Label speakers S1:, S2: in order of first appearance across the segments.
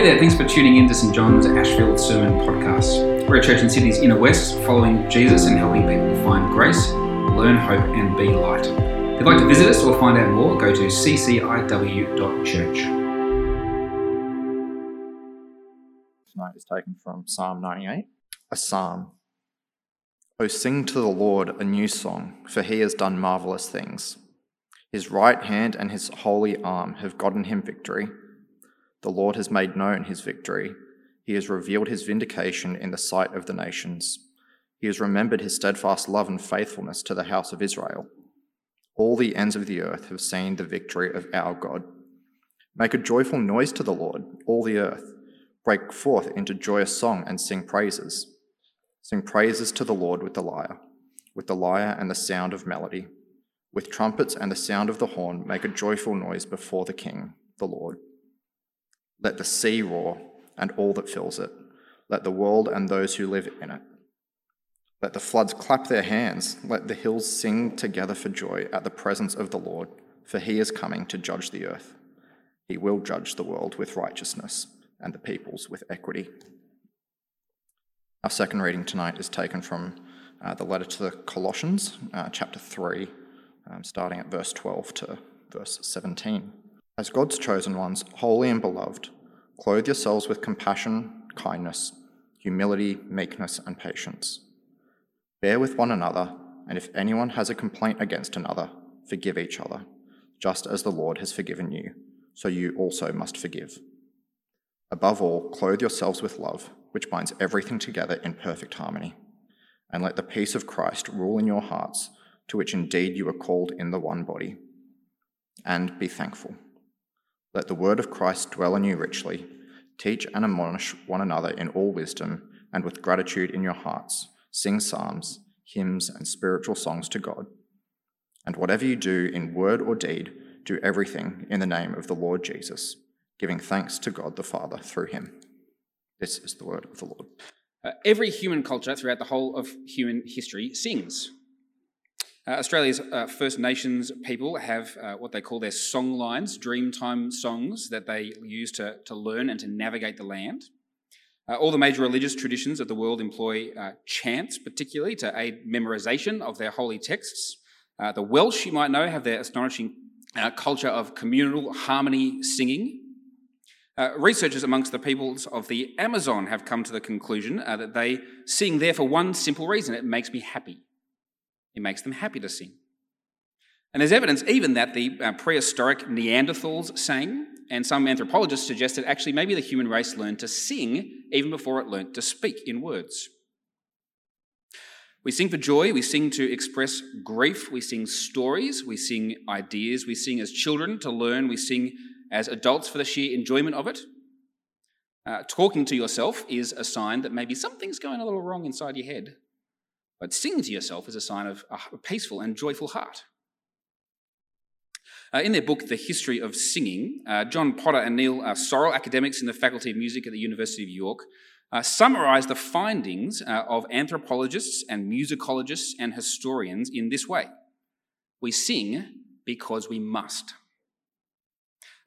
S1: Hey there, thanks for tuning in to St John's Ashfield Sermon Podcast. We're a church in Sydney's inner west, following Jesus and helping people find grace, learn hope, and be light. If you'd like to visit us or find out more, go to cciw.church.
S2: Tonight is taken from Psalm 98, a psalm. O sing to the Lord a new song, for he has done marvelous things. His right hand and his holy arm have gotten him victory. The Lord has made known his victory. He has revealed his vindication in the sight of the nations. He has remembered his steadfast love and faithfulness to the house of Israel. All the ends of the earth have seen the victory of our God. Make a joyful noise to the Lord, all the earth. Break forth into joyous song and sing praises. Sing praises to the Lord with the lyre, with the lyre and the sound of melody. With trumpets and the sound of the horn, make a joyful noise before the King, the Lord. Let the sea roar and all that fills it. Let the world and those who live in it. Let the floods clap their hands. Let the hills sing together for joy at the presence of the Lord, for he is coming to judge the earth. He will judge the world with righteousness and the peoples with equity. Our second reading tonight is taken from uh, the letter to the Colossians, uh, chapter 3, um, starting at verse 12 to verse 17. As God's chosen ones, holy and beloved, clothe yourselves with compassion, kindness, humility, meekness, and patience. Bear with one another, and if anyone has a complaint against another, forgive each other, just as the Lord has forgiven you, so you also must forgive. Above all, clothe yourselves with love, which binds everything together in perfect harmony. And let the peace of Christ rule in your hearts, to which indeed you are called in the one body. And be thankful. Let the word of Christ dwell in you richly. Teach and admonish one another in all wisdom, and with gratitude in your hearts, sing psalms, hymns, and spiritual songs to God. And whatever you do in word or deed, do everything in the name of the Lord Jesus, giving thanks to God the Father through him. This is the word of the Lord.
S1: Uh, every human culture throughout the whole of human history sings. Uh, Australia's uh, First Nations people have uh, what they call their song lines, dreamtime songs that they use to, to learn and to navigate the land. Uh, all the major religious traditions of the world employ uh, chants, particularly to aid memorization of their holy texts. Uh, the Welsh, you might know, have their astonishing culture of communal harmony singing. researchers amongst the peoples of the Amazon have come to the conclusion that they sing there for one simple reason it makes me happy. It makes them happy to sing. And there's evidence even that the uh, prehistoric Neanderthals sang, and some anthropologists suggest that actually maybe the human race learned to sing even before it learned to speak in words. We sing for joy, we sing to express grief, we sing stories, we sing ideas, we sing as children to learn, we sing as adults for the sheer enjoyment of it. Uh, talking to yourself is a sign that maybe something's going a little wrong inside your head. But sing to yourself is a sign of a peaceful and joyful heart. Uh, in their book, The History of Singing, uh, John Potter and Neil uh, Sorrell, academics in the Faculty of Music at the University of York, uh, summarise the findings uh, of anthropologists and musicologists and historians in this way We sing because we must.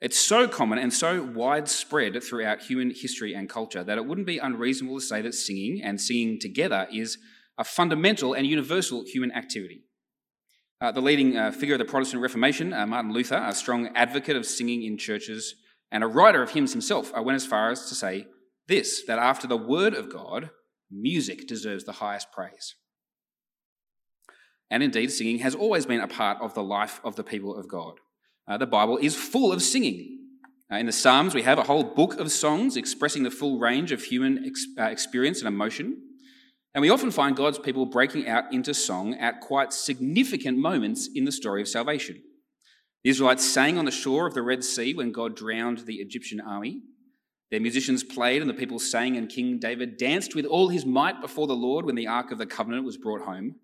S1: It's so common and so widespread throughout human history and culture that it wouldn't be unreasonable to say that singing and singing together is a fundamental and universal human activity. Uh, the leading uh, figure of the Protestant Reformation, uh, Martin Luther, a strong advocate of singing in churches and a writer of hymns himself, uh, went as far as to say this that after the word of God, music deserves the highest praise. And indeed, singing has always been a part of the life of the people of God. Uh, the Bible is full of singing. Uh, in the Psalms, we have a whole book of songs expressing the full range of human ex- experience and emotion. And we often find God's people breaking out into song at quite significant moments in the story of salvation. The Israelites sang on the shore of the Red Sea when God drowned the Egyptian army. Their musicians played and the people sang, and King David danced with all his might before the Lord when the Ark of the Covenant was brought home.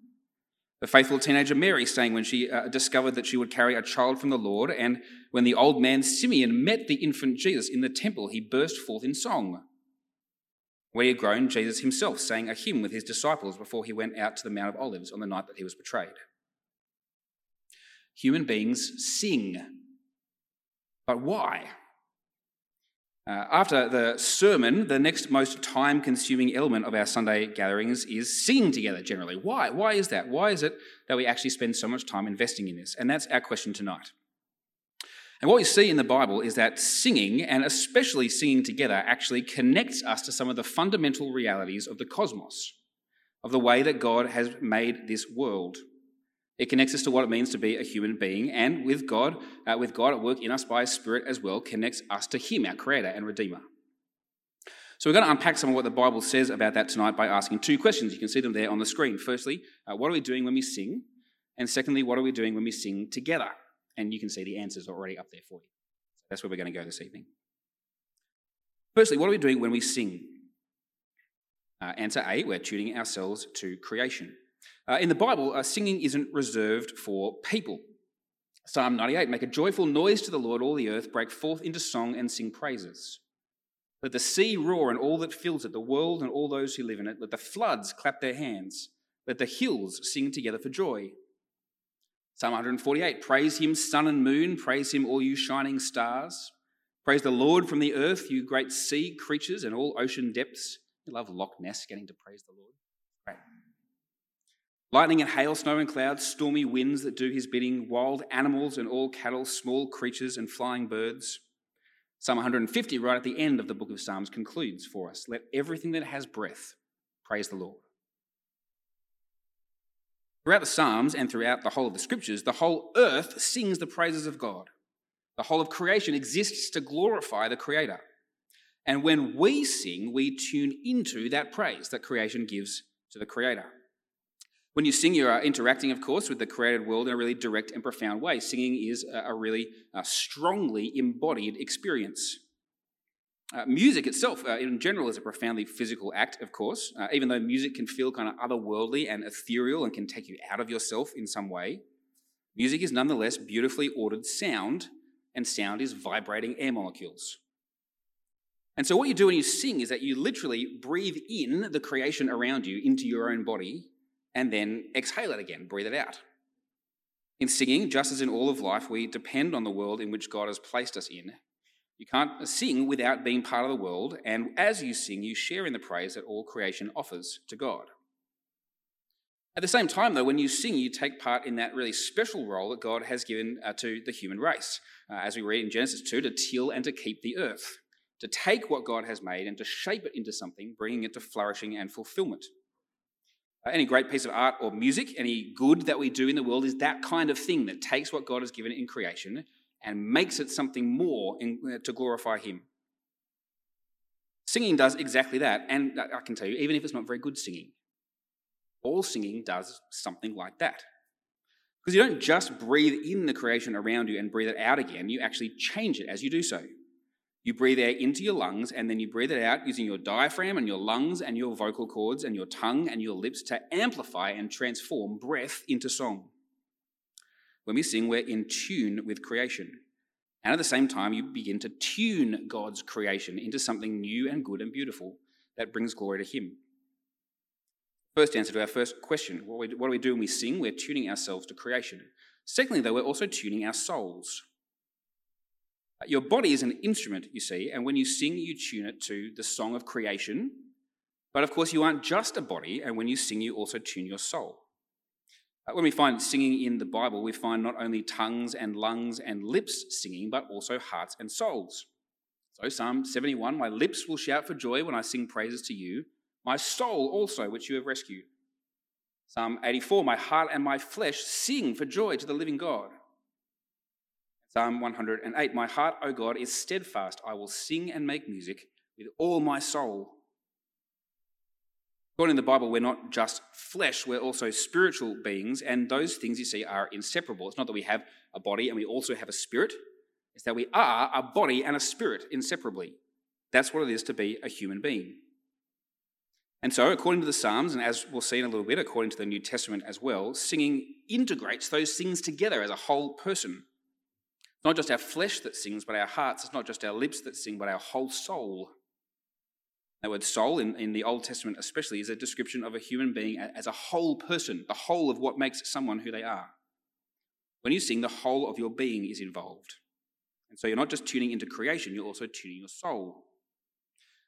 S1: The faithful teenager Mary sang when she uh, discovered that she would carry a child from the Lord, and when the old man Simeon met the infant Jesus in the temple, he burst forth in song. When he had grown, Jesus himself sang a hymn with his disciples before he went out to the Mount of Olives on the night that he was betrayed. Human beings sing. But why? Uh, after the sermon, the next most time consuming element of our Sunday gatherings is singing together generally. Why? Why is that? Why is it that we actually spend so much time investing in this? And that's our question tonight. And what we see in the Bible is that singing, and especially singing together, actually connects us to some of the fundamental realities of the cosmos, of the way that God has made this world. It connects us to what it means to be a human being, and with God, uh, with God at work in us by His Spirit as well, connects us to Him, our Creator and Redeemer. So we're going to unpack some of what the Bible says about that tonight by asking two questions. You can see them there on the screen. Firstly, uh, what are we doing when we sing? And secondly, what are we doing when we sing together? And you can see the answers are already up there for you. That's where we're going to go this evening. Firstly, what are we doing when we sing? Uh, answer A, we're tuning ourselves to creation. Uh, in the Bible, uh, singing isn't reserved for people. Psalm 98 Make a joyful noise to the Lord, all the earth, break forth into song and sing praises. Let the sea roar and all that fills it, the world and all those who live in it. Let the floods clap their hands. Let the hills sing together for joy. Psalm 148 Praise him, sun and moon. Praise him, all you shining stars. Praise the Lord from the earth, you great sea creatures and all ocean depths. You love Loch Ness getting to praise the Lord. Great. Lightning and hail, snow and clouds, stormy winds that do his bidding, wild animals and all cattle, small creatures and flying birds. Psalm 150, right at the end of the book of Psalms, concludes for us Let everything that has breath praise the Lord. Throughout the Psalms and throughout the whole of the scriptures, the whole earth sings the praises of God. The whole of creation exists to glorify the Creator. And when we sing, we tune into that praise that creation gives to the Creator. When you sing, you are interacting, of course, with the created world in a really direct and profound way. Singing is a really uh, strongly embodied experience. Uh, music itself, uh, in general, is a profoundly physical act, of course, uh, even though music can feel kind of otherworldly and ethereal and can take you out of yourself in some way. Music is nonetheless beautifully ordered sound, and sound is vibrating air molecules. And so, what you do when you sing is that you literally breathe in the creation around you into your own body and then exhale it again, breathe it out. In singing, just as in all of life, we depend on the world in which God has placed us in. You can't sing without being part of the world, and as you sing, you share in the praise that all creation offers to God. At the same time, though, when you sing, you take part in that really special role that God has given uh, to the human race, uh, as we read in Genesis 2, to till and to keep the earth, to take what God has made and to shape it into something, bringing it to flourishing and fulfillment. Uh, any great piece of art or music, any good that we do in the world is that kind of thing that takes what God has given in creation and makes it something more in, uh, to glorify Him. Singing does exactly that, and I can tell you, even if it's not very good singing, all singing does something like that. Because you don't just breathe in the creation around you and breathe it out again, you actually change it as you do so. You breathe air into your lungs and then you breathe it out using your diaphragm and your lungs and your vocal cords and your tongue and your lips to amplify and transform breath into song. When we sing, we're in tune with creation. And at the same time, you begin to tune God's creation into something new and good and beautiful that brings glory to Him. First answer to our first question what, do we do when we sing? We're tuning ourselves to creation. Secondly, though, we're also tuning our souls. Your body is an instrument, you see, and when you sing, you tune it to the song of creation. But of course, you aren't just a body, and when you sing, you also tune your soul. When we find singing in the Bible, we find not only tongues and lungs and lips singing, but also hearts and souls. So, Psalm 71 My lips will shout for joy when I sing praises to you, my soul also, which you have rescued. Psalm 84 My heart and my flesh sing for joy to the living God. Psalm 108 My heart, O God, is steadfast. I will sing and make music with all my soul. According to the Bible, we're not just flesh, we're also spiritual beings, and those things you see are inseparable. It's not that we have a body and we also have a spirit, it's that we are a body and a spirit inseparably. That's what it is to be a human being. And so, according to the Psalms, and as we'll see in a little bit, according to the New Testament as well, singing integrates those things together as a whole person. It's not just our flesh that sings, but our hearts. It's not just our lips that sing, but our whole soul. That word soul in, in the Old Testament, especially, is a description of a human being as a whole person, the whole of what makes someone who they are. When you sing, the whole of your being is involved. And so you're not just tuning into creation, you're also tuning your soul.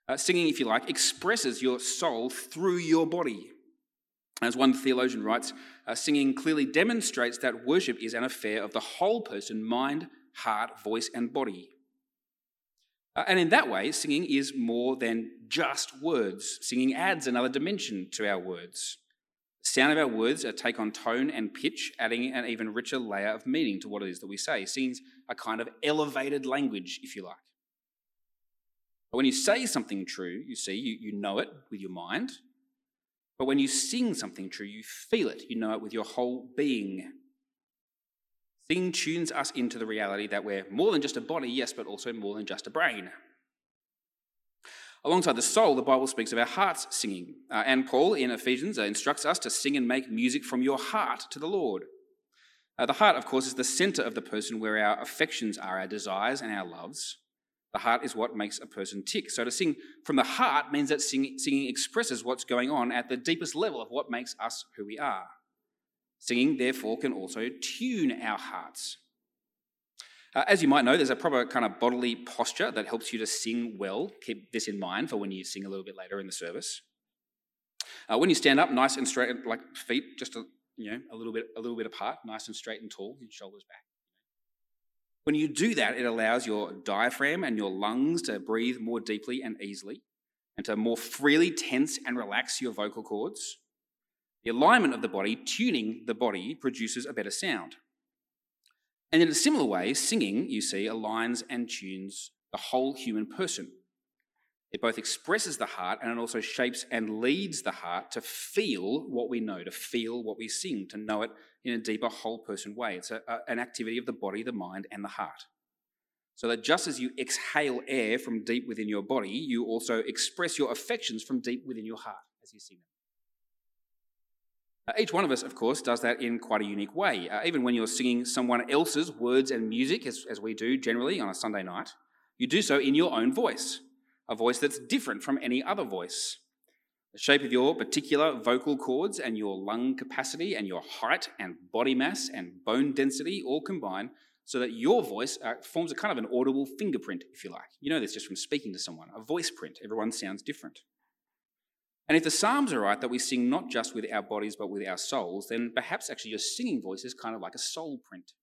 S1: Uh, singing, if you like, expresses your soul through your body. As one theologian writes, uh, singing clearly demonstrates that worship is an affair of the whole person mind, heart, voice, and body. Uh, and in that way, singing is more than just words. Singing adds another dimension to our words. The sound of our words take on tone and pitch, adding an even richer layer of meaning to what it is that we say. Singing's a kind of elevated language, if you like. But when you say something true, you see, you, you know it with your mind. But when you sing something true, you feel it, you know it with your whole being. Tunes us into the reality that we're more than just a body, yes, but also more than just a brain. Alongside the soul, the Bible speaks of our hearts singing. Uh, and Paul in Ephesians uh, instructs us to sing and make music from your heart to the Lord. Uh, the heart, of course, is the center of the person where our affections are, our desires and our loves. The heart is what makes a person tick. So to sing from the heart means that sing, singing expresses what's going on at the deepest level of what makes us who we are. Singing, therefore, can also tune our hearts. Uh, as you might know, there's a proper kind of bodily posture that helps you to sing well. Keep this in mind for when you sing a little bit later in the service. Uh, when you stand up, nice and straight, like feet just a, you know a little bit a little bit apart, nice and straight and tall, your shoulders back. When you do that, it allows your diaphragm and your lungs to breathe more deeply and easily, and to more freely tense and relax your vocal cords. The alignment of the body, tuning the body, produces a better sound. And in a similar way, singing, you see, aligns and tunes the whole human person. It both expresses the heart and it also shapes and leads the heart to feel what we know, to feel what we sing, to know it in a deeper whole person way. It's a, a, an activity of the body, the mind, and the heart. So that just as you exhale air from deep within your body, you also express your affections from deep within your heart as you sing them. Uh, each one of us, of course, does that in quite a unique way. Uh, even when you're singing someone else's words and music, as, as we do generally on a Sunday night, you do so in your own voice, a voice that's different from any other voice. The shape of your particular vocal cords and your lung capacity and your height and body mass and bone density all combine so that your voice uh, forms a kind of an audible fingerprint, if you like. You know this just from speaking to someone, a voice print. Everyone sounds different. And if the Psalms are right that we sing not just with our bodies but with our souls, then perhaps actually your singing voice is kind of like a soul print,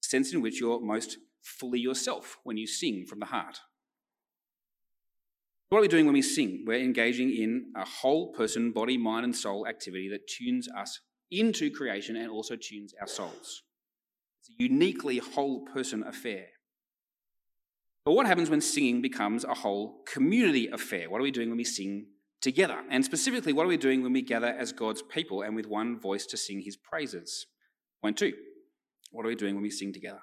S1: a sense in which you're most fully yourself when you sing from the heart. What are we doing when we sing? We're engaging in a whole person, body, mind, and soul activity that tunes us into creation and also tunes our souls. It's a uniquely whole person affair. But what happens when singing becomes a whole community affair? What are we doing when we sing together. And specifically, what are we doing when we gather as God's people and with one voice to sing his praises? Point two, what are we doing when we sing together?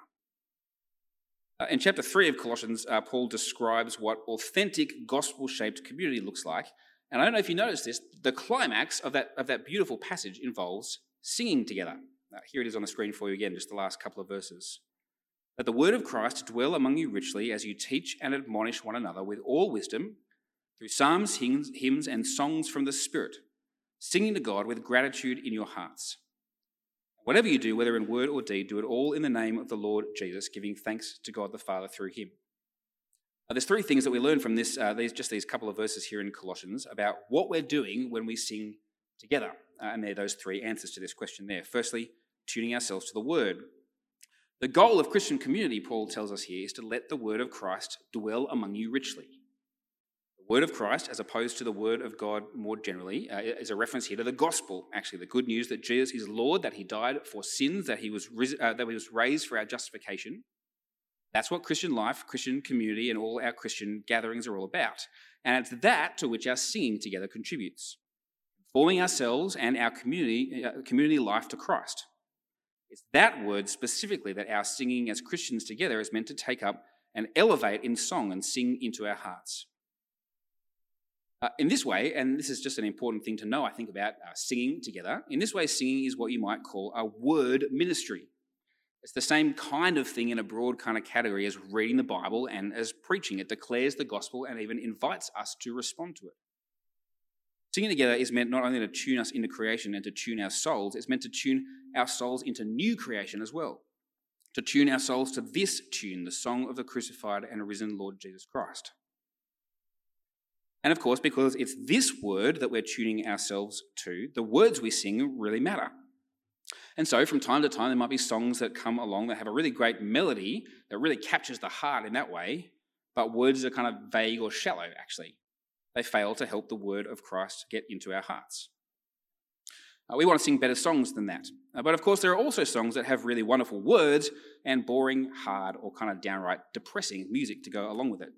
S1: Uh, in chapter 3 of Colossians, uh, Paul describes what authentic gospel shaped community looks like. And I don't know if you noticed this, the climax of that, of that beautiful passage involves singing together. Uh, here it is on the screen for you again, just the last couple of verses. Let the word of Christ dwell among you richly as you teach and admonish one another with all wisdom through psalms, hymns, and songs from the Spirit, singing to God with gratitude in your hearts. Whatever you do, whether in word or deed, do it all in the name of the Lord Jesus, giving thanks to God the Father through him. Now, there's three things that we learn from this, uh, these, just these couple of verses here in Colossians about what we're doing when we sing together. Uh, and there are those three answers to this question there. Firstly, tuning ourselves to the Word. The goal of Christian community, Paul tells us here, is to let the Word of Christ dwell among you richly word of Christ, as opposed to the word of God more generally, uh, is a reference here to the gospel, actually, the good news that Jesus is Lord, that he died for sins, that he was, uh, that he was raised for our justification. That's what Christian life, Christian community, and all our Christian gatherings are all about. And it's that to which our singing together contributes, forming ourselves and our community, uh, community life to Christ. It's that word specifically that our singing as Christians together is meant to take up and elevate in song and sing into our hearts. Uh, in this way, and this is just an important thing to know, I think, about uh, singing together, in this way, singing is what you might call a word ministry. It's the same kind of thing in a broad kind of category as reading the Bible and as preaching. It declares the gospel and even invites us to respond to it. Singing together is meant not only to tune us into creation and to tune our souls, it's meant to tune our souls into new creation as well. To tune our souls to this tune, the song of the crucified and risen Lord Jesus Christ. And of course, because it's this word that we're tuning ourselves to, the words we sing really matter. And so, from time to time, there might be songs that come along that have a really great melody that really captures the heart in that way, but words are kind of vague or shallow, actually. They fail to help the word of Christ get into our hearts. Uh, we want to sing better songs than that. Uh, but of course, there are also songs that have really wonderful words and boring, hard, or kind of downright depressing music to go along with it.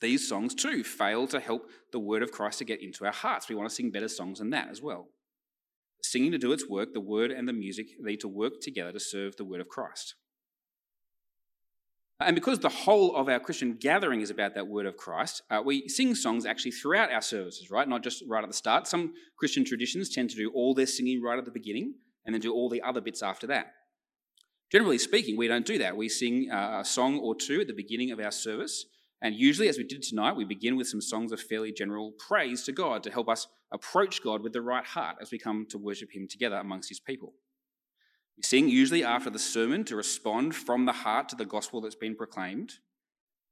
S1: These songs too fail to help the word of Christ to get into our hearts. We want to sing better songs than that as well. Singing to do its work, the word and the music need to work together to serve the word of Christ. And because the whole of our Christian gathering is about that word of Christ, uh, we sing songs actually throughout our services, right? Not just right at the start. Some Christian traditions tend to do all their singing right at the beginning and then do all the other bits after that. Generally speaking, we don't do that. We sing uh, a song or two at the beginning of our service, and usually, as we did tonight, we begin with some songs of fairly general praise to God to help us approach God with the right heart as we come to worship Him together amongst His people. We sing usually after the sermon to respond from the heart to the gospel that's been proclaimed.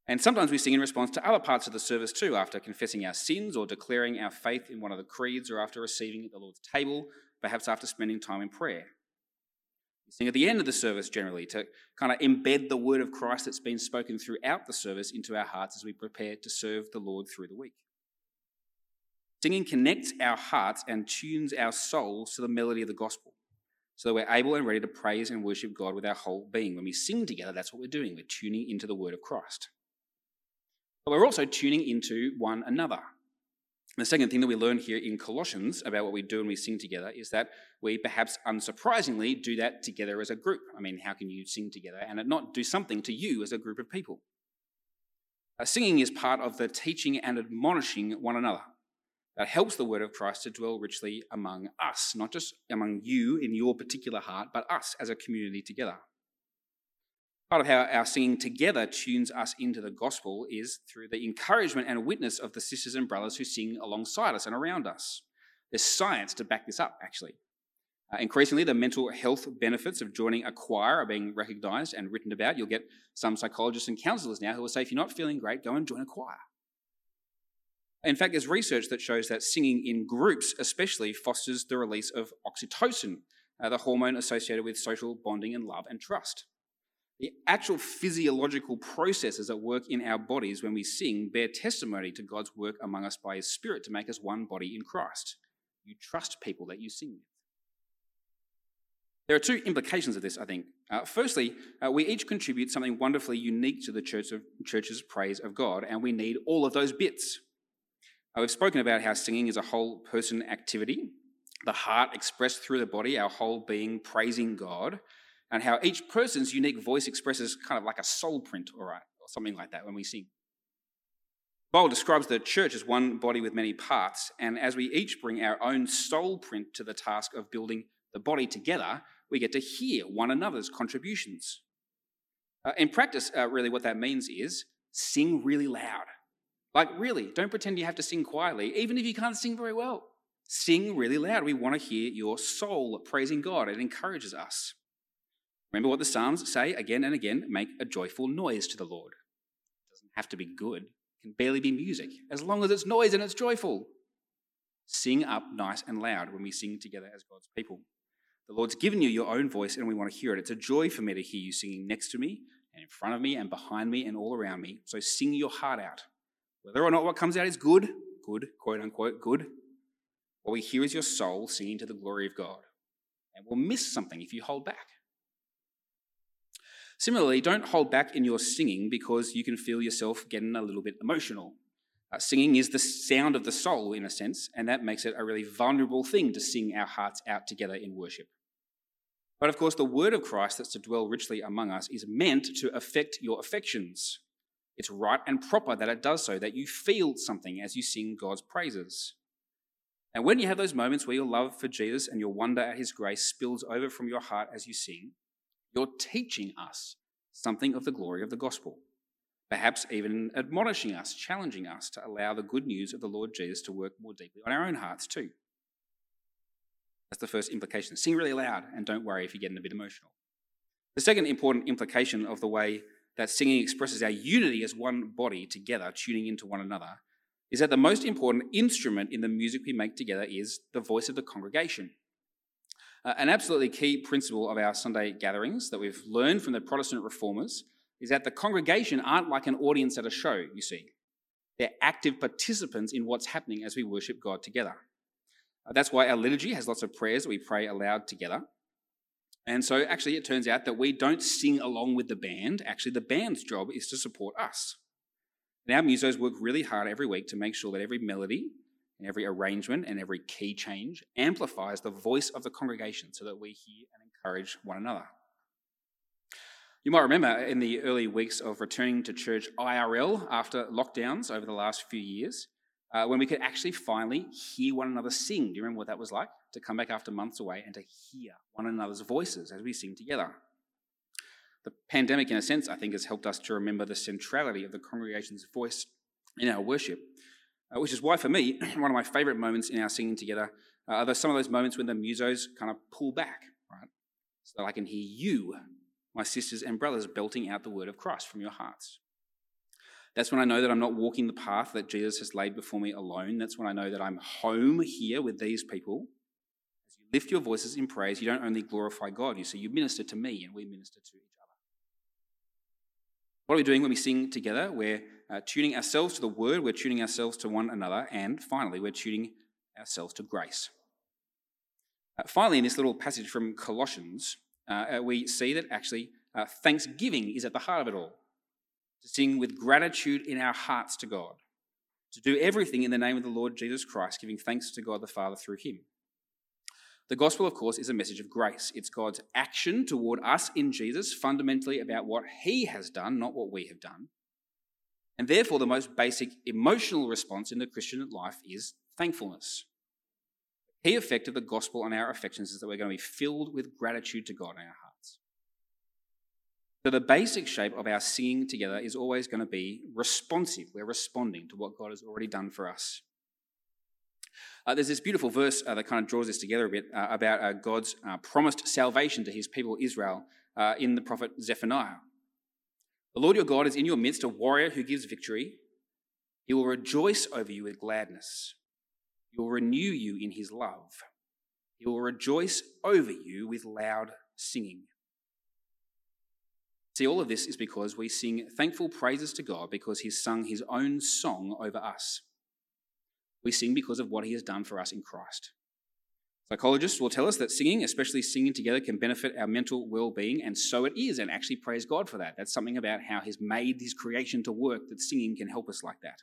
S1: And sometimes we sing in response to other parts of the service too, after confessing our sins or declaring our faith in one of the creeds or after receiving at the Lord's table, perhaps after spending time in prayer at the end of the service generally to kind of embed the word of Christ that's been spoken throughout the service into our hearts as we prepare to serve the Lord through the week. Singing connects our hearts and tunes our souls to the melody of the gospel so that we're able and ready to praise and worship God with our whole being. When we sing together, that's what we're doing. We're tuning into the word of Christ. But we're also tuning into one another. The second thing that we learn here in Colossians about what we do when we sing together is that we perhaps unsurprisingly do that together as a group. I mean, how can you sing together and not do something to you as a group of people? Uh, singing is part of the teaching and admonishing one another. That helps the word of Christ to dwell richly among us, not just among you in your particular heart, but us as a community together. Part of how our singing together tunes us into the gospel is through the encouragement and witness of the sisters and brothers who sing alongside us and around us. There's science to back this up, actually. Uh, increasingly, the mental health benefits of joining a choir are being recognised and written about. You'll get some psychologists and counsellors now who will say, if you're not feeling great, go and join a choir. In fact, there's research that shows that singing in groups, especially, fosters the release of oxytocin, uh, the hormone associated with social bonding and love and trust. The actual physiological processes that work in our bodies when we sing bear testimony to God's work among us by His Spirit to make us one body in Christ. You trust people that you sing with. There are two implications of this, I think. Uh, firstly, uh, we each contribute something wonderfully unique to the church of, church's praise of God, and we need all of those bits. Uh, we've spoken about how singing is a whole person activity, the heart expressed through the body, our whole being praising God and how each person's unique voice expresses kind of like a soul print, all right, or something like that when we sing. Bible describes the church as one body with many parts, and as we each bring our own soul print to the task of building the body together, we get to hear one another's contributions. Uh, in practice, uh, really, what that means is sing really loud. Like, really, don't pretend you have to sing quietly, even if you can't sing very well. Sing really loud. We want to hear your soul praising God. It encourages us. Remember what the Psalms say again and again make a joyful noise to the Lord. It doesn't have to be good, it can barely be music, as long as it's noise and it's joyful. Sing up nice and loud when we sing together as God's people. The Lord's given you your own voice and we want to hear it. It's a joy for me to hear you singing next to me and in front of me and behind me and all around me. So sing your heart out. Whether or not what comes out is good, good, quote unquote, good, what we hear is your soul singing to the glory of God. And we'll miss something if you hold back. Similarly, don't hold back in your singing because you can feel yourself getting a little bit emotional. Uh, singing is the sound of the soul, in a sense, and that makes it a really vulnerable thing to sing our hearts out together in worship. But of course, the word of Christ that's to dwell richly among us is meant to affect your affections. It's right and proper that it does so, that you feel something as you sing God's praises. And when you have those moments where your love for Jesus and your wonder at his grace spills over from your heart as you sing, you're teaching us something of the glory of the gospel, perhaps even admonishing us, challenging us to allow the good news of the Lord Jesus to work more deeply on our own hearts too. That's the first implication. Sing really loud and don't worry if you're getting a bit emotional. The second important implication of the way that singing expresses our unity as one body together, tuning into one another, is that the most important instrument in the music we make together is the voice of the congregation. Uh, an absolutely key principle of our Sunday gatherings that we've learned from the Protestant reformers is that the congregation aren't like an audience at a show, you see. They're active participants in what's happening as we worship God together. Uh, that's why our liturgy has lots of prayers that we pray aloud together. And so, actually, it turns out that we don't sing along with the band. Actually, the band's job is to support us. And our musos work really hard every week to make sure that every melody and every arrangement and every key change amplifies the voice of the congregation so that we hear and encourage one another. You might remember in the early weeks of returning to church IRL after lockdowns over the last few years, uh, when we could actually finally hear one another sing. Do you remember what that was like? To come back after months away and to hear one another's voices as we sing together. The pandemic, in a sense, I think, has helped us to remember the centrality of the congregation's voice in our worship, uh, which is why, for me, one of my favourite moments in our singing together uh, are some of those moments when the musos kind of pull back, right? So that I can hear you, my sisters and brothers, belting out the word of Christ from your hearts. That's when I know that I'm not walking the path that Jesus has laid before me alone. That's when I know that I'm home here with these people. As you lift your voices in praise, you don't only glorify God, you see, you minister to me and we minister to each other. What are we doing when we sing together? We're uh, tuning ourselves to the word, we're tuning ourselves to one another, and finally, we're tuning ourselves to grace. Uh, finally, in this little passage from Colossians, uh, uh we see that actually uh, thanksgiving is at the heart of it all. To sing with gratitude in our hearts to God, to do everything in the name of the Lord Jesus Christ, giving thanks to God the Father through him. The gospel, of course, is a message of grace. It's God's action toward us in Jesus, fundamentally about what he has done, not what we have done. And therefore, the most basic emotional response in the Christian life is thankfulness. The key effect of the gospel on our affections is that we're going to be filled with gratitude to God in our hearts. So, the basic shape of our singing together is always going to be responsive. We're responding to what God has already done for us. Uh, there's this beautiful verse uh, that kind of draws this together a bit uh, about uh, God's uh, promised salvation to his people Israel uh, in the prophet Zephaniah. The Lord your God is in your midst, a warrior who gives victory. He will rejoice over you with gladness. He will renew you in his love. He will rejoice over you with loud singing. See, all of this is because we sing thankful praises to God because he's sung his own song over us. We sing because of what he has done for us in Christ. Psychologists will tell us that singing, especially singing together, can benefit our mental well being, and so it is, and actually praise God for that. That's something about how He's made His creation to work that singing can help us like that.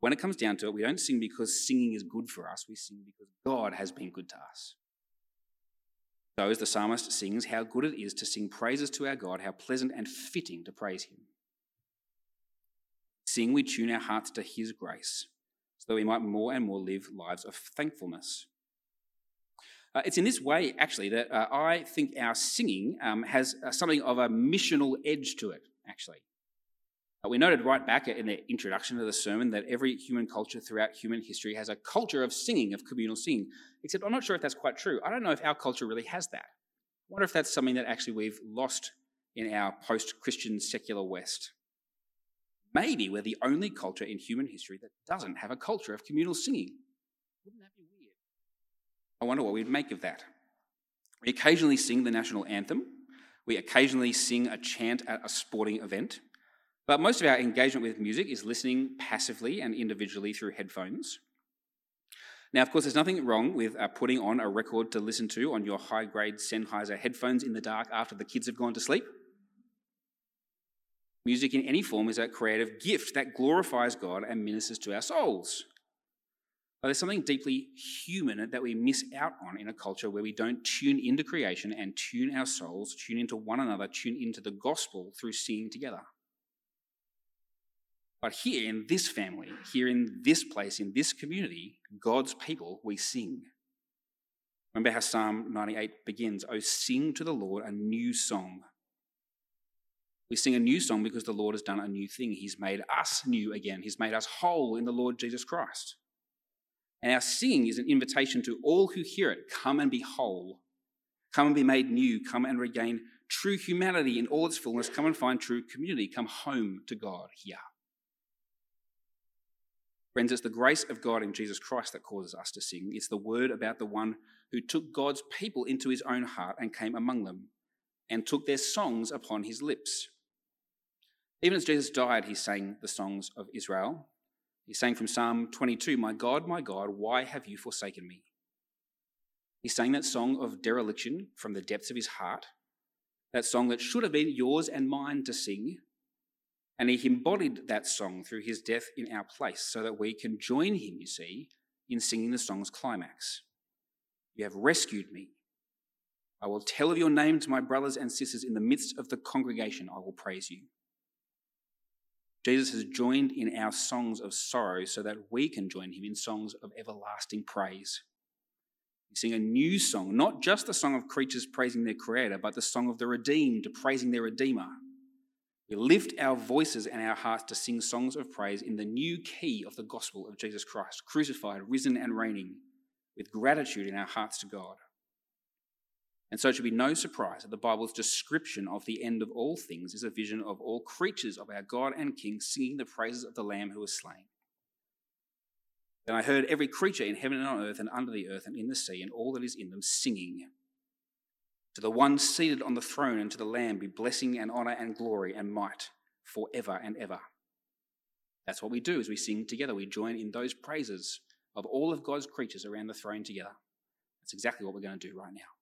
S1: When it comes down to it, we don't sing because singing is good for us, we sing because God has been good to us. So, as the psalmist sings, how good it is to sing praises to our God, how pleasant and fitting to praise Him. Sing, we tune our hearts to His grace so that we might more and more live lives of thankfulness. Uh, it's in this way, actually, that uh, I think our singing um, has uh, something of a missional edge to it, actually. Uh, we noted right back in the introduction to the sermon that every human culture throughout human history has a culture of singing, of communal singing, except I'm not sure if that's quite true. I don't know if our culture really has that. I wonder if that's something that actually we've lost in our post Christian secular West. Maybe we're the only culture in human history that doesn't have a culture of communal singing. Wouldn't that be weird? I wonder what we'd make of that. We occasionally sing the national anthem. We occasionally sing a chant at a sporting event. But most of our engagement with music is listening passively and individually through headphones. Now, of course, there's nothing wrong with uh, putting on a record to listen to on your high grade Sennheiser headphones in the dark after the kids have gone to sleep. Music in any form is a creative gift that glorifies God and ministers to our souls. But there's something deeply human that we miss out on in a culture where we don't tune into creation and tune our souls, tune into one another, tune into the gospel through singing together. But here in this family, here in this place, in this community, God's people, we sing. Remember how Psalm 98 begins Oh, sing to the Lord a new song we sing a new song because the Lord has done a new thing. He's made us new again, He's made us whole in the Lord Jesus Christ. And our singing is an invitation to all who hear it come and be whole, come and be made new, come and regain true humanity in all its fullness, come and find true community, come home to God here. Friends, it's the grace of God in Jesus Christ that causes us to sing. It's the word about the one who took God's people into his own heart and came among them and took their songs upon his lips. Even as Jesus died, he sang the songs of Israel. He sang from Psalm 22 My God, my God, why have you forsaken me? He sang that song of dereliction from the depths of his heart, that song that should have been yours and mine to sing, and he embodied that song through his death in our place so that we can join him, you see, in singing the song's climax. You have rescued me. I will tell of your name to my brothers and sisters in the midst of the congregation. I will praise you. Jesus has joined in our songs of sorrow so that we can join him in songs of everlasting praise. We sing a new song, not just the song of creatures praising their creator, but the song of the redeemed praising their redeemer. We lift our voices and our hearts to sing songs of praise in the new key of the gospel of Jesus Christ, crucified, risen, and reigning, with gratitude in our hearts to God. And so it should be no surprise that the Bible's description of the end of all things is a vision of all creatures of our God and King singing the praises of the Lamb who was slain. Then I heard every creature in heaven and on earth and under the earth and in the sea and all that is in them singing to the one seated on the throne and to the Lamb be blessing and honour and glory and might forever and ever. That's what we do as we sing together. We join in those praises of all of God's creatures around the throne together. That's exactly what we're going to do right now.